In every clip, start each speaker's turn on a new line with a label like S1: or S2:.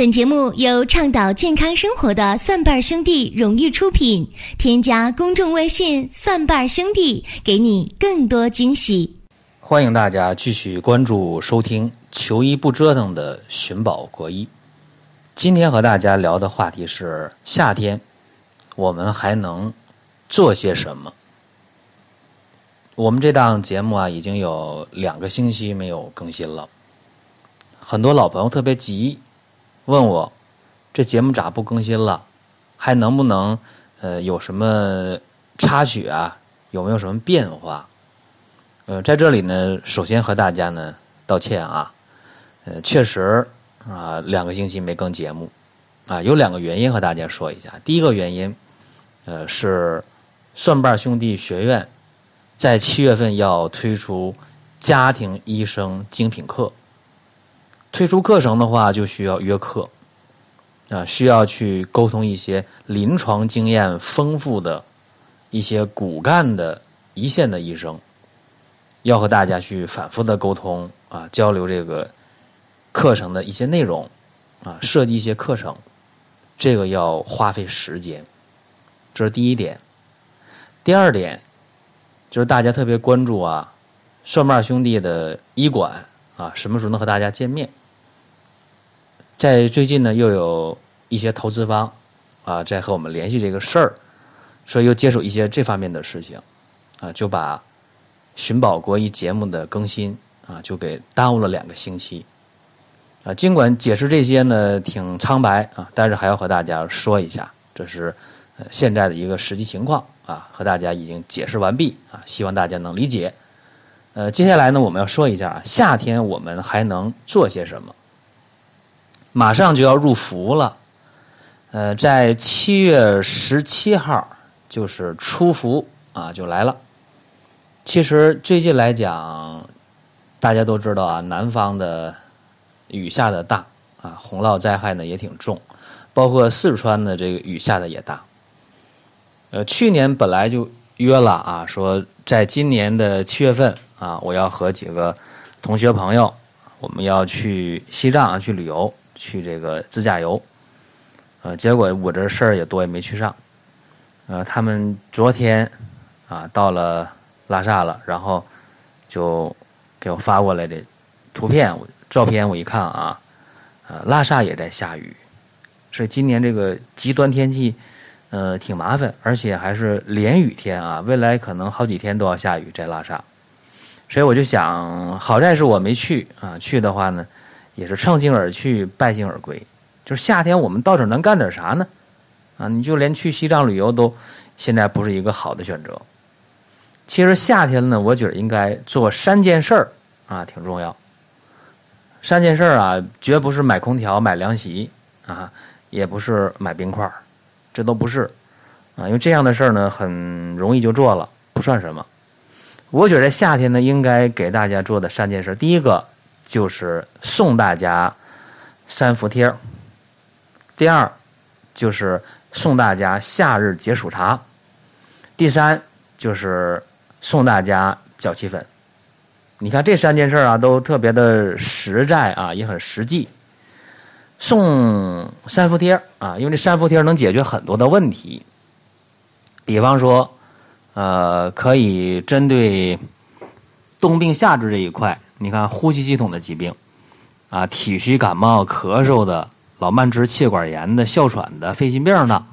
S1: 本节目由倡导健康生活的蒜瓣兄弟荣誉出品。添加公众微信“蒜瓣兄弟”，给你更多惊喜。
S2: 欢迎大家继续关注收听“求医不折腾”的寻宝国医。今天和大家聊的话题是夏天，我们还能做些什么？我们这档节目啊，已经有两个星期没有更新了，很多老朋友特别急。问我这节目咋不更新了？还能不能呃有什么插曲啊？有没有什么变化？呃，在这里呢，首先和大家呢道歉啊。呃，确实啊，两个星期没更节目啊，有两个原因和大家说一下。第一个原因，呃，是蒜瓣兄弟学院在七月份要推出家庭医生精品课。退出课程的话，就需要约课，啊，需要去沟通一些临床经验丰富的一些骨干的一线的医生，要和大家去反复的沟通啊，交流这个课程的一些内容，啊，设计一些课程，这个要花费时间，这是第一点。第二点就是大家特别关注啊，蒜瓣兄弟的医馆啊，什么时候能和大家见面？在最近呢，又有一些投资方啊在和我们联系这个事儿，所以又接手一些这方面的事情，啊，就把寻宝国医节目的更新啊就给耽误了两个星期，啊，尽管解释这些呢挺苍白啊，但是还要和大家说一下，这是现在的一个实际情况啊，和大家已经解释完毕啊，希望大家能理解。呃，接下来呢，我们要说一下啊，夏天我们还能做些什么？马上就要入伏了，呃，在七月十七号就是初伏啊，就来了。其实最近来讲，大家都知道啊，南方的雨下的大啊，洪涝灾害呢也挺重，包括四川的这个雨下的也大。呃，去年本来就约了啊，说在今年的七月份啊，我要和几个同学朋友，我们要去西藏去旅游。去这个自驾游，呃，结果我这事儿也多，也没去上。呃，他们昨天啊到了拉萨了，然后就给我发过来的图片、照片，我一看啊，呃，拉萨也在下雨，所以今年这个极端天气，呃，挺麻烦，而且还是连雨天啊，未来可能好几天都要下雨在拉萨。所以我就想，好在是我没去啊，去的话呢。也是乘兴而去，败兴而归。就是夏天，我们到底能干点啥呢？啊，你就连去西藏旅游都现在不是一个好的选择。其实夏天呢，我觉得应该做三件事儿啊，挺重要。三件事儿啊，绝不是买空调、买凉席啊，也不是买冰块这都不是啊，因为这样的事儿呢，很容易就做了，不算什么。我觉得夏天呢，应该给大家做的三件事，第一个。就是送大家三伏贴第二就是送大家夏日解暑茶，第三就是送大家脚气粉。你看这三件事啊，都特别的实在啊，也很实际。送三伏贴啊，因为这三伏贴能解决很多的问题，比方说，呃，可以针对冬病夏治这一块。你看，呼吸系统的疾病，啊，体虚感冒、咳嗽的、老慢支、气管炎的、哮喘的、肺心病的，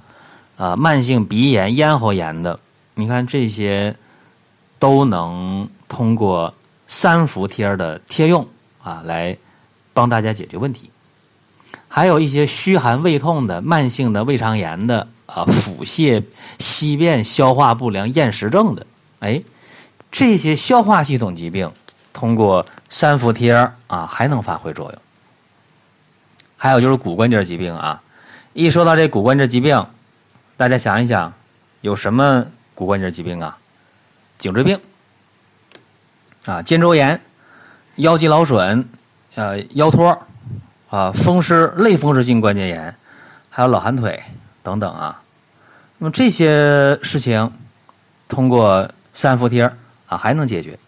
S2: 啊，慢性鼻炎、咽喉炎的，你看这些都能通过三伏贴的贴用啊，来帮大家解决问题。还有一些虚寒胃痛的、慢性的胃肠炎的、啊，腹泻、稀便、消化不良、厌食症的，哎，这些消化系统疾病。通过三伏贴啊，还能发挥作用。还有就是骨关节疾病啊，一说到这骨关节疾病，大家想一想，有什么骨关节疾病啊？颈椎病啊，肩周炎、腰肌劳损、呃腰托啊，风湿类风湿性关节炎，还有老寒腿等等啊。那么这些事情，通过三伏贴啊，还能解决。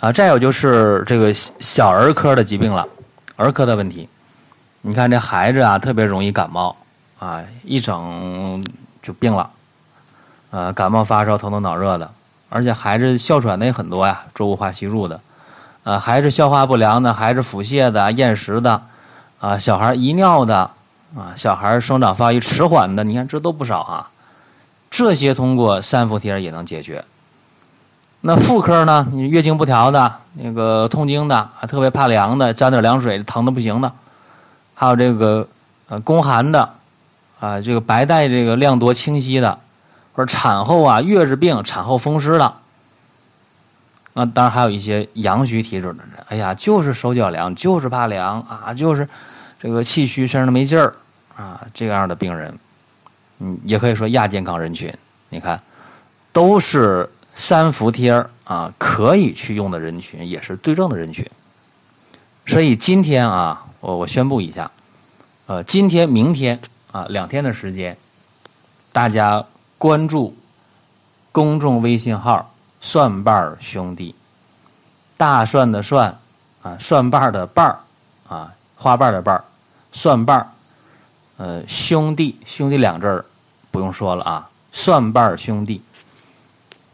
S2: 啊，再有就是这个小儿科的疾病了，儿科的问题，你看这孩子啊，特别容易感冒啊，一整就病了，呃，感冒发烧、头疼脑热的，而且孩子哮喘的也很多呀，周无化吸入的，呃，孩子消化不良的，孩子腹泻的、厌食的，啊，小孩遗尿的，啊，小孩生长发育迟缓的，你看这都不少啊，这些通过三伏贴也能解决。那妇科呢？你月经不调的，那个痛经的，啊，特别怕凉的，沾点凉水疼的不行的，还有这个呃宫寒的，啊，这个白带这个量多清晰的，或者产后啊月子病、产后风湿的，那当然还有一些阳虚体质的人，哎呀，就是手脚凉，就是怕凉啊，就是这个气虚，身上没劲儿啊，这样的病人，嗯，也可以说亚健康人群，你看，都是。三伏贴啊，可以去用的人群也是对症的人群，所以今天啊，我我宣布一下，呃，今天、明天啊两天的时间，大家关注公众微信号“蒜瓣兄弟”，大蒜的蒜啊，蒜瓣的瓣啊，花瓣的瓣，蒜瓣，呃，兄弟兄弟两字不用说了啊，蒜瓣兄弟。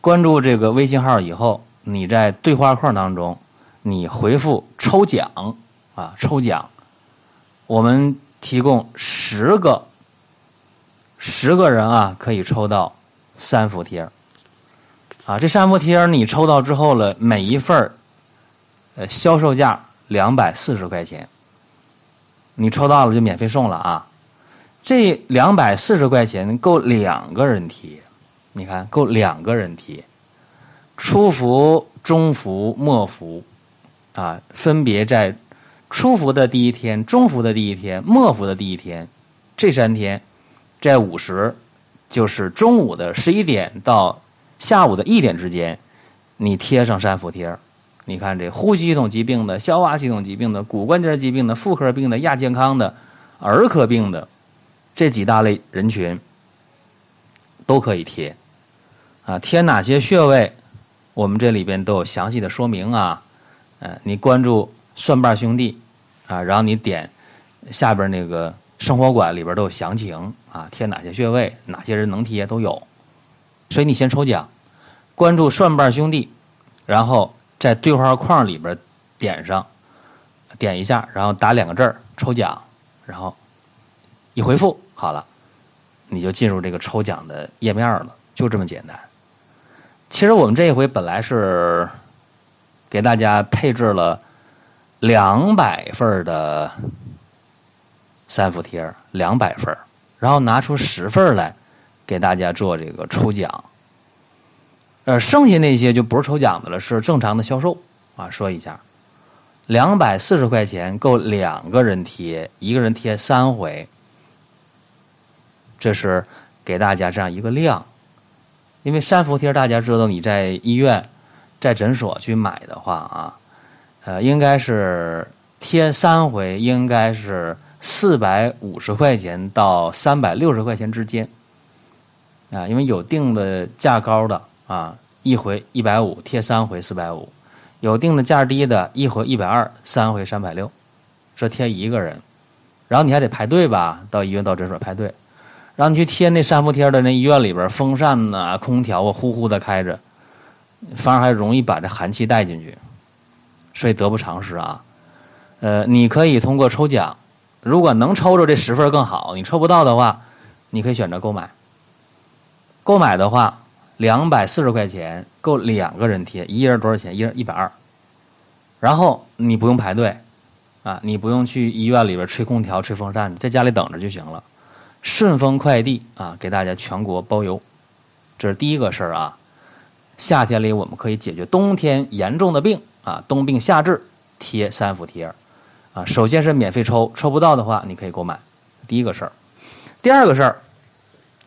S2: 关注这个微信号以后，你在对话框当中，你回复抽奖啊，抽奖，我们提供十个，十个人啊可以抽到三伏贴啊，这三伏贴你抽到之后了，每一份呃，销售价两百四十块钱，你抽到了就免费送了啊，这两百四十块钱够两个人贴。你看，够两个人贴，初伏、中伏、末伏，啊，分别在初伏的第一天、中伏的第一天、末伏的第一天，这三天，在午时，就是中午的十一点到下午的一点之间，你贴上三伏贴你看这呼吸系统疾病的、消化系统疾病的、骨关节疾病的、妇科病的、亚健康的、儿科病的这几大类人群都可以贴。啊，贴哪些穴位？我们这里边都有详细的说明啊。呃，你关注蒜瓣兄弟啊，然后你点下边那个生活馆里边都有详情啊，贴哪些穴位，哪些人能贴都有。所以你先抽奖，关注蒜瓣兄弟，然后在对话框里边点上，点一下，然后打两个字抽奖，然后一回复好了，你就进入这个抽奖的页面了，就这么简单。其实我们这一回本来是给大家配置了两百份的三伏贴，两百份，然后拿出十份来给大家做这个抽奖。呃，剩下那些就不是抽奖的了，是正常的销售啊。说一下，两百四十块钱够两个人贴，一个人贴三回，这是给大家这样一个量。因为三伏贴，大家知道，你在医院、在诊所去买的话啊，呃，应该是贴三回，应该是四百五十块钱到三百六十块钱之间，啊，因为有定的价高的啊，一回一百五，贴三回四百五；有定的价低的，一回一百二，三回三百六，这贴一个人，然后你还得排队吧，到医院到诊所排队。让你去贴那三伏贴的那医院里边，风扇呐、空调啊，呼呼的开着，反而还容易把这寒气带进去，所以得不偿失啊。呃，你可以通过抽奖，如果能抽着这十份更好。你抽不到的话，你可以选择购买。购买的话，两百四十块钱够两个人贴，一人多少钱？一人一百二。然后你不用排队，啊，你不用去医院里边吹空调、吹风扇，在家里等着就行了。顺丰快递啊，给大家全国包邮，这是第一个事儿啊。夏天里我们可以解决冬天严重的病啊，冬病夏治贴三伏贴啊。首先是免费抽，抽不到的话你可以购买。第一个事儿，第二个事儿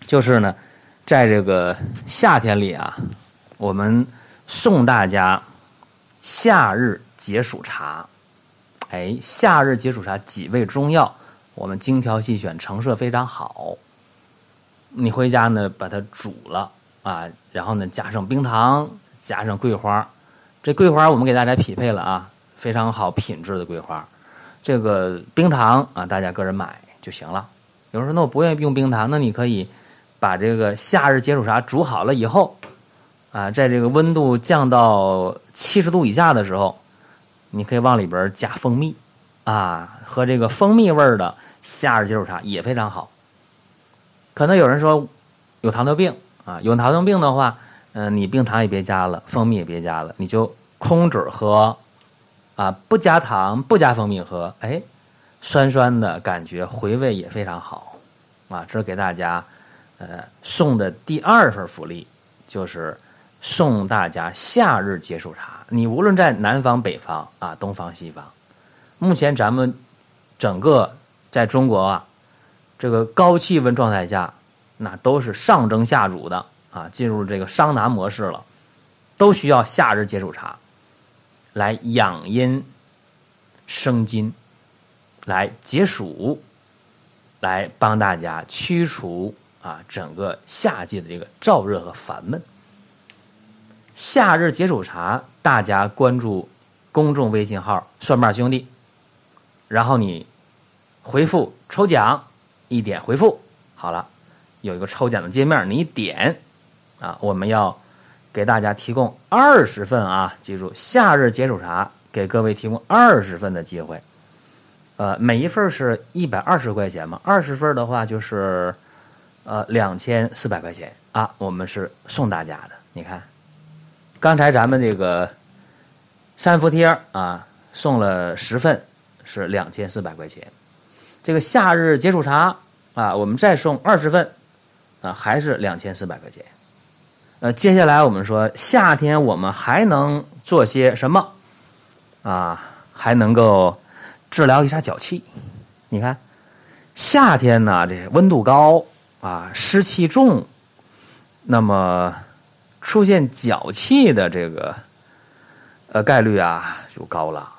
S2: 就是呢，在这个夏天里啊，我们送大家夏日解暑茶。哎，夏日解暑茶几味中药。我们精挑细选，成色非常好。你回家呢，把它煮了啊，然后呢，加上冰糖，加上桂花。这桂花我们给大家匹配了啊，非常好品质的桂花。这个冰糖啊，大家个人买就行了。有人说那我不愿意用冰糖，那你可以把这个夏日解暑茶煮好了以后啊，在这个温度降到七十度以下的时候，你可以往里边加蜂蜜啊，和这个蜂蜜味儿的夏日解暑茶也非常好。可能有人说有糖尿病啊，有糖尿病的话，嗯，你冰糖也别加了，蜂蜜也别加了，你就空嘴喝啊，不加糖，不加蜂蜜喝，哎。酸酸的感觉，回味也非常好，啊，这是给大家，呃，送的第二份福利，就是送大家夏日解暑茶。你无论在南方、北方啊，东方、西方，目前咱们整个在中国啊，这个高气温状态下，那都是上蒸下煮的啊，进入这个桑拿模式了，都需要夏日解暑茶来养阴生津。来解暑，来帮大家驱除啊整个夏季的这个燥热和烦闷。夏日解暑茶，大家关注公众微信号“蒜瓣兄弟”，然后你回复抽奖，一点回复好了，有一个抽奖的界面，你点啊，我们要给大家提供二十份啊，记住夏日解暑茶，给各位提供二十份的机会。呃，每一份是一百二十块钱嘛，二十份的话就是，呃，两千四百块钱啊。我们是送大家的，你看，刚才咱们这个三伏贴啊，送了十份，是两千四百块钱。这个夏日解暑茶啊，我们再送二十份，啊，还是两千四百块钱。呃，接下来我们说夏天我们还能做些什么啊？还能够。治疗一下脚气，你看，夏天呢，这温度高啊，湿气重，那么出现脚气的这个呃概率啊就高了，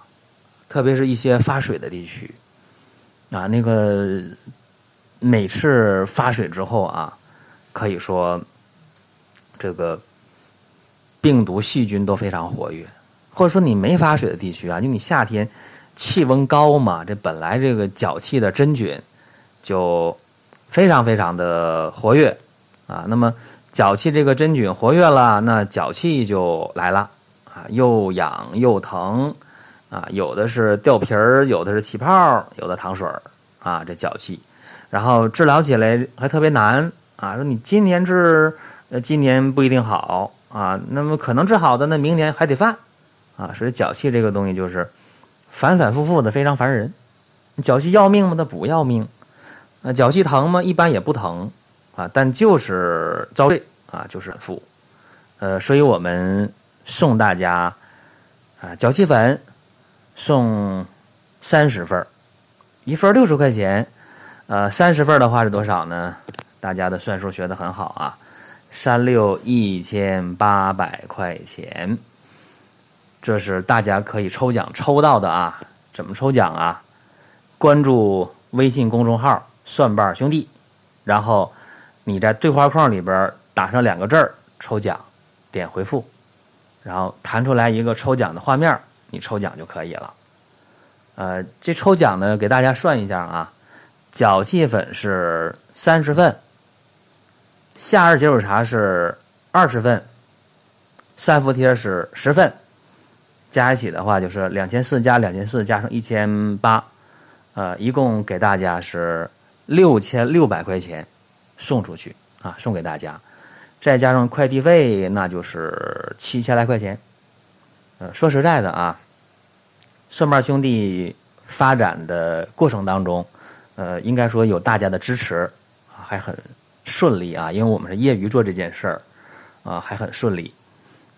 S2: 特别是一些发水的地区啊，那个每次发水之后啊，可以说这个病毒细菌都非常活跃，或者说你没发水的地区啊，就你夏天。气温高嘛，这本来这个脚气的真菌就非常非常的活跃啊。那么脚气这个真菌活跃了，那脚气就来了啊，又痒又疼啊，有的是掉皮儿，有的是起泡，有的淌水儿啊，这脚气，然后治疗起来还特别难啊。说你今年治，呃，今年不一定好啊，那么可能治好的，那明年还得犯啊。所以脚气这个东西就是。反反复复的非常烦人，脚气要命吗？它不要命。啊，脚气疼吗？一般也不疼啊，但就是遭罪啊，就是反复。呃，所以我们送大家啊脚气粉，送三十份一份六十块钱，呃，三十份的话是多少呢？大家的算数学的很好啊，三六一千八百块钱。这是大家可以抽奖抽到的啊！怎么抽奖啊？关注微信公众号“蒜瓣兄弟”，然后你在对话框里边打上两个字儿“抽奖”，点回复，然后弹出来一个抽奖的画面，你抽奖就可以了。呃，这抽奖呢，给大家算一下啊，脚气粉是三十份，夏日解暑茶是二十份，三伏贴是十份。加一起的话就是两千四加两千四加上一千八，呃，一共给大家是六千六百块钱送出去啊，送给大家，再加上快递费，那就是七千来块钱。呃，说实在的啊，蒜瓣兄弟发展的过程当中，呃，应该说有大家的支持，还很顺利啊，因为我们是业余做这件事儿，啊，还很顺利，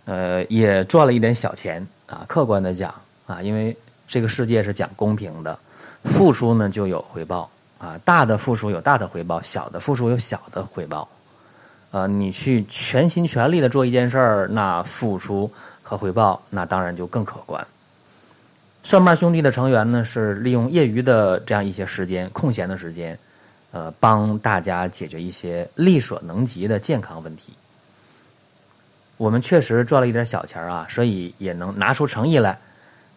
S2: 呃，也赚了一点小钱。啊，客观的讲啊，因为这个世界是讲公平的，付出呢就有回报啊，大的付出有大的回报，小的付出有小的回报。呃，你去全心全力的做一件事儿，那付出和回报那当然就更可观。蒜瓣兄弟的成员呢，是利用业余的这样一些时间、空闲的时间，呃，帮大家解决一些力所能及的健康问题。我们确实赚了一点小钱啊，所以也能拿出诚意来，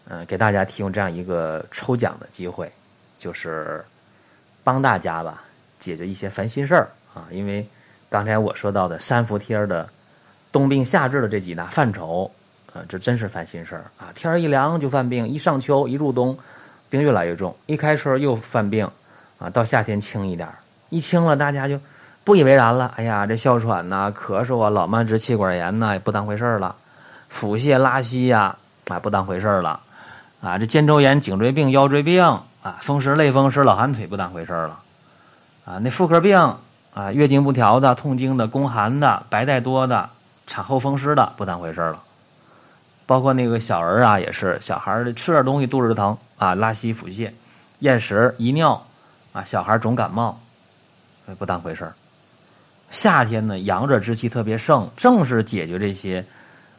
S2: 嗯，给大家提供这样一个抽奖的机会，就是帮大家吧解决一些烦心事儿啊。因为刚才我说到的三伏天的冬病夏治的这几大范畴，呃，这真是烦心事儿啊。天儿一凉就犯病，一上秋一入冬，病越来越重，一开春又犯病啊。到夏天轻一点儿，一轻了大家就不以为然了。哎呀，这哮喘呐、咳嗽啊、老慢支、气管炎呐，也不当回事儿了。腹泻、拉稀呀，啊，不当回事儿了。啊，这肩周炎、颈椎病、腰椎病啊，风湿、类风湿、老寒腿不当回事儿了，啊，那妇科病啊，月经不调的、痛经的、宫寒的、白带多的、产后风湿的不当回事了，包括那个小儿啊，也是小孩吃点东西肚子疼啊，拉稀、腹泻、厌食、遗尿啊，小孩总感冒，不当回事。夏天呢，阳热之气特别盛，正是解决这些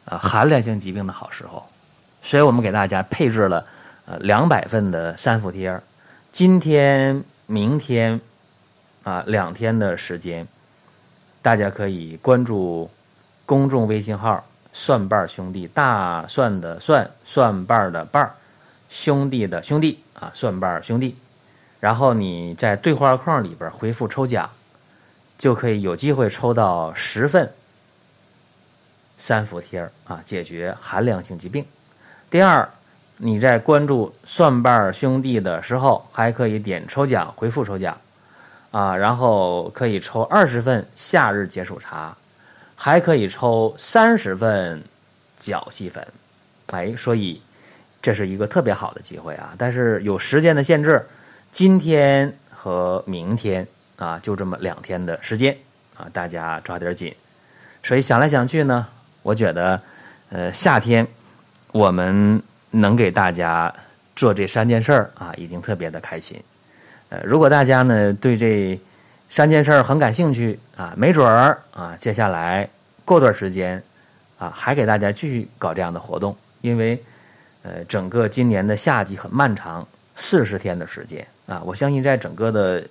S2: 呃寒凉性疾病的好时候。所以我们给大家配置了呃两百份的三伏贴，今天、明天啊两天的时间，大家可以关注公众微信号“蒜瓣兄弟”，大蒜的蒜，蒜瓣的瓣，兄弟的兄弟啊，蒜瓣兄弟。然后你在对话框里边回复抽奖，就可以有机会抽到十份三伏贴啊，解决寒凉性疾病。第二，你在关注蒜瓣兄弟的时候，还可以点抽奖回复抽奖，啊，然后可以抽二十份夏日解暑茶，还可以抽三十份脚气粉，哎，所以这是一个特别好的机会啊！但是有时间的限制，今天和明天啊，就这么两天的时间啊，大家抓点紧。所以想来想去呢，我觉得，呃，夏天。我们能给大家做这三件事儿啊，已经特别的开心。如果大家呢对这三件事儿很感兴趣啊，没准儿啊，接下来过段时间啊，还给大家继续搞这样的活动。因为呃，整个今年的夏季很漫长，四十天的时间啊，我相信在整个的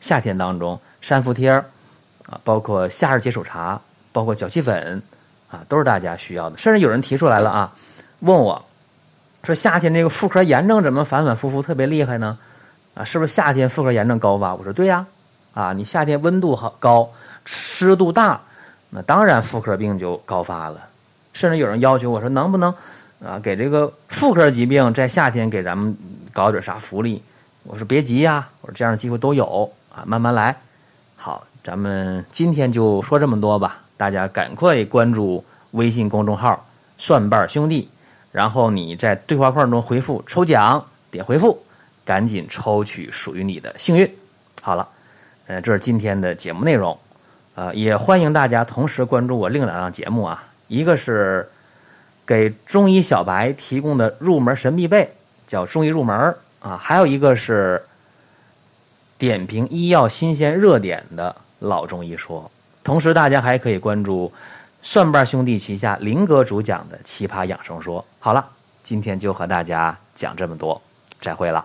S2: 夏天当中，三伏贴啊，包括夏日解暑茶，包括脚气粉啊，都是大家需要的。甚至有人提出来了啊。问我，说夏天这个妇科炎症怎么反反复复特别厉害呢？啊，是不是夏天妇科炎症高发？我说对呀，啊，你夏天温度好高，湿度大，那当然妇科病就高发了。甚至有人要求我说，能不能啊给这个妇科疾病在夏天给咱们搞点啥福利？我说别急呀，我说这样的机会都有啊，慢慢来。好，咱们今天就说这么多吧，大家赶快关注微信公众号“蒜瓣兄弟”。然后你在对话框中回复抽奖，点回复，赶紧抽取属于你的幸运。好了，呃，这是今天的节目内容，呃，也欢迎大家同时关注我另两档节目啊，一个是给中医小白提供的入门神必备，叫中医入门啊，还有一个是点评医药新鲜热点的老中医说，同时大家还可以关注。蒜瓣兄弟旗下林哥主讲的奇葩养生说，好了，今天就和大家讲这么多，再会了。